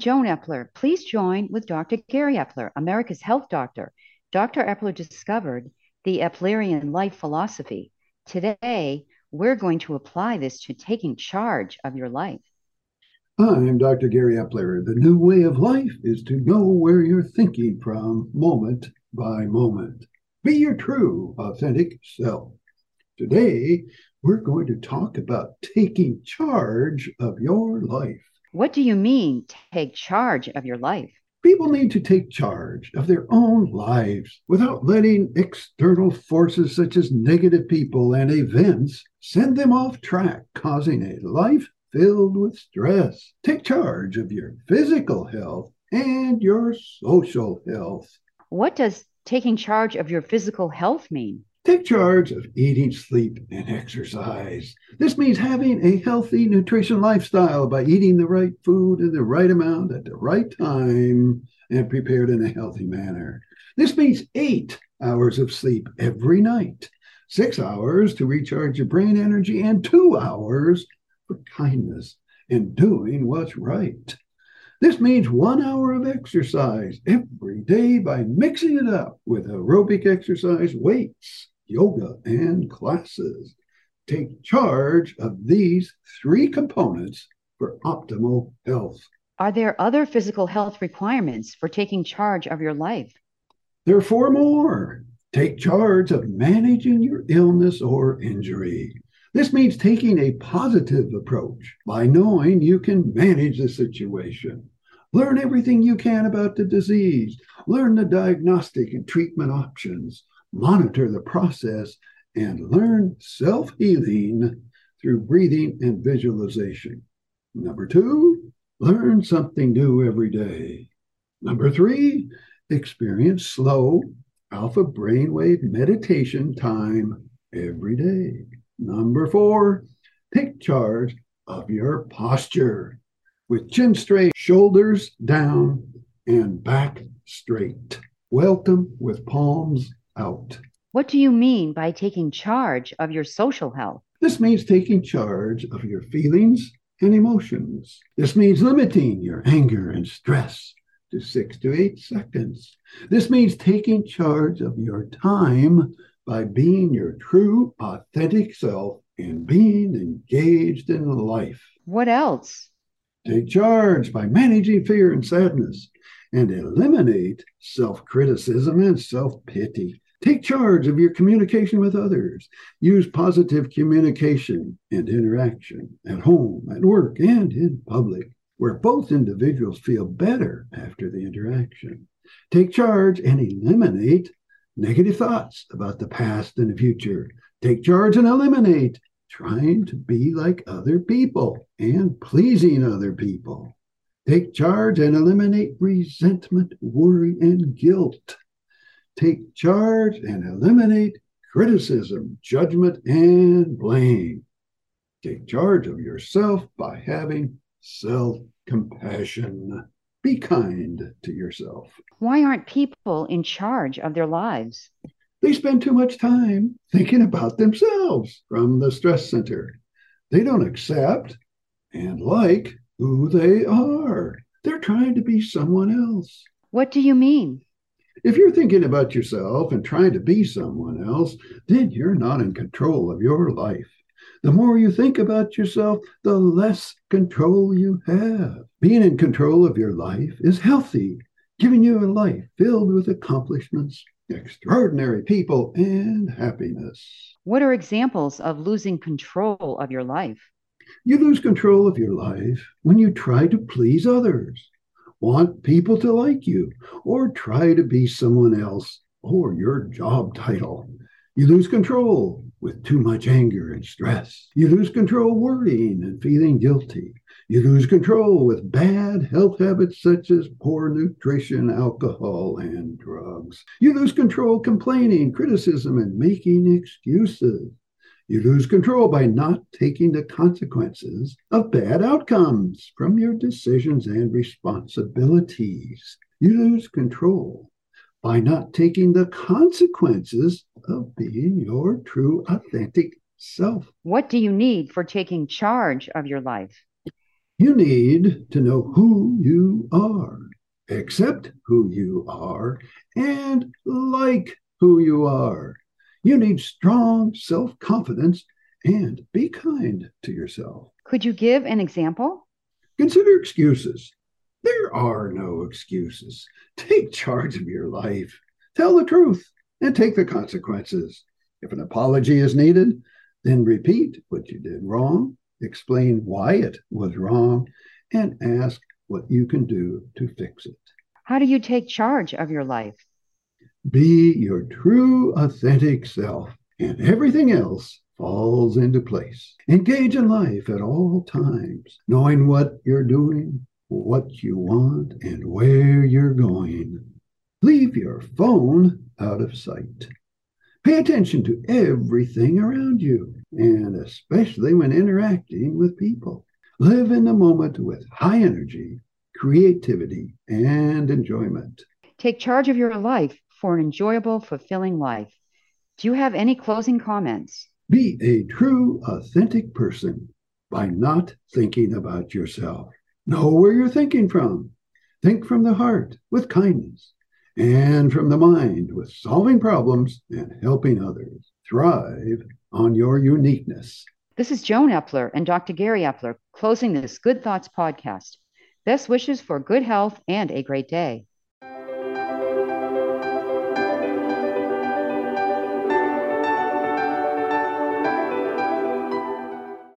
Joan Epler. Please join with Dr. Gary Epler, America's health doctor. Dr. Epler discovered the Eplerian life philosophy. Today, we're going to apply this to taking charge of your life. I'm Dr. Gary Epler. The new way of life is to know where you're thinking from moment by moment. Be your true, authentic self. Today, we're going to talk about taking charge of your life. What do you mean, take charge of your life? People need to take charge of their own lives without letting external forces such as negative people and events send them off track, causing a life filled with stress. Take charge of your physical health and your social health. What does taking charge of your physical health mean? Take charge of eating, sleep, and exercise. This means having a healthy nutrition lifestyle by eating the right food in the right amount at the right time and prepared in a healthy manner. This means eight hours of sleep every night, six hours to recharge your brain energy, and two hours for kindness and doing what's right. This means one hour of exercise every day by mixing it up with aerobic exercise, weights, yoga, and classes. Take charge of these three components for optimal health. Are there other physical health requirements for taking charge of your life? There are four more. Take charge of managing your illness or injury. This means taking a positive approach by knowing you can manage the situation. Learn everything you can about the disease. Learn the diagnostic and treatment options monitor the process, and learn self healing through breathing and visualization. Number two, learn something new every day. Number three, experience slow alpha brainwave meditation time every day. Number four, take charge of your posture with chin straight, shoulders down, and back straight. Welcome with palms out. What do you mean by taking charge of your social health? This means taking charge of your feelings and emotions. This means limiting your anger and stress to six to eight seconds. This means taking charge of your time by being your true, authentic self and being engaged in life. What else? Take charge by managing fear and sadness and eliminate self criticism and self pity. Take charge of your communication with others. Use positive communication and interaction at home, at work, and in public, where both individuals feel better after the interaction. Take charge and eliminate negative thoughts about the past and the future. Take charge and eliminate trying to be like other people and pleasing other people. Take charge and eliminate resentment, worry, and guilt. Take charge and eliminate criticism, judgment, and blame. Take charge of yourself by having self compassion. Be kind to yourself. Why aren't people in charge of their lives? They spend too much time thinking about themselves from the stress center. They don't accept and like who they are. They're trying to be someone else. What do you mean? If you're thinking about yourself and trying to be someone else, then you're not in control of your life. The more you think about yourself, the less control you have. Being in control of your life is healthy, giving you a life filled with accomplishments, extraordinary people, and happiness. What are examples of losing control of your life? You lose control of your life when you try to please others, want people to like you, or try to be someone else or your job title. You lose control with too much anger and stress. You lose control worrying and feeling guilty. You lose control with bad health habits such as poor nutrition, alcohol, and drugs. You lose control complaining, criticism, and making excuses. You lose control by not taking the consequences of bad outcomes from your decisions and responsibilities. You lose control by not taking the consequences of being your true, authentic self. What do you need for taking charge of your life? You need to know who you are, accept who you are, and like who you are. You need strong self confidence and be kind to yourself. Could you give an example? Consider excuses. There are no excuses. Take charge of your life. Tell the truth and take the consequences. If an apology is needed, then repeat what you did wrong, explain why it was wrong, and ask what you can do to fix it. How do you take charge of your life? Be your true, authentic self, and everything else falls into place. Engage in life at all times, knowing what you're doing, what you want, and where you're going. Leave your phone out of sight. Pay attention to everything around you, and especially when interacting with people. Live in the moment with high energy, creativity, and enjoyment. Take charge of your life for an enjoyable, fulfilling life. Do you have any closing comments? Be a true, authentic person by not thinking about yourself. Know where you're thinking from. Think from the heart with kindness and from the mind with solving problems and helping others. Thrive on your uniqueness. This is Joan Epler and Dr. Gary Epler closing this Good Thoughts podcast. Best wishes for good health and a great day.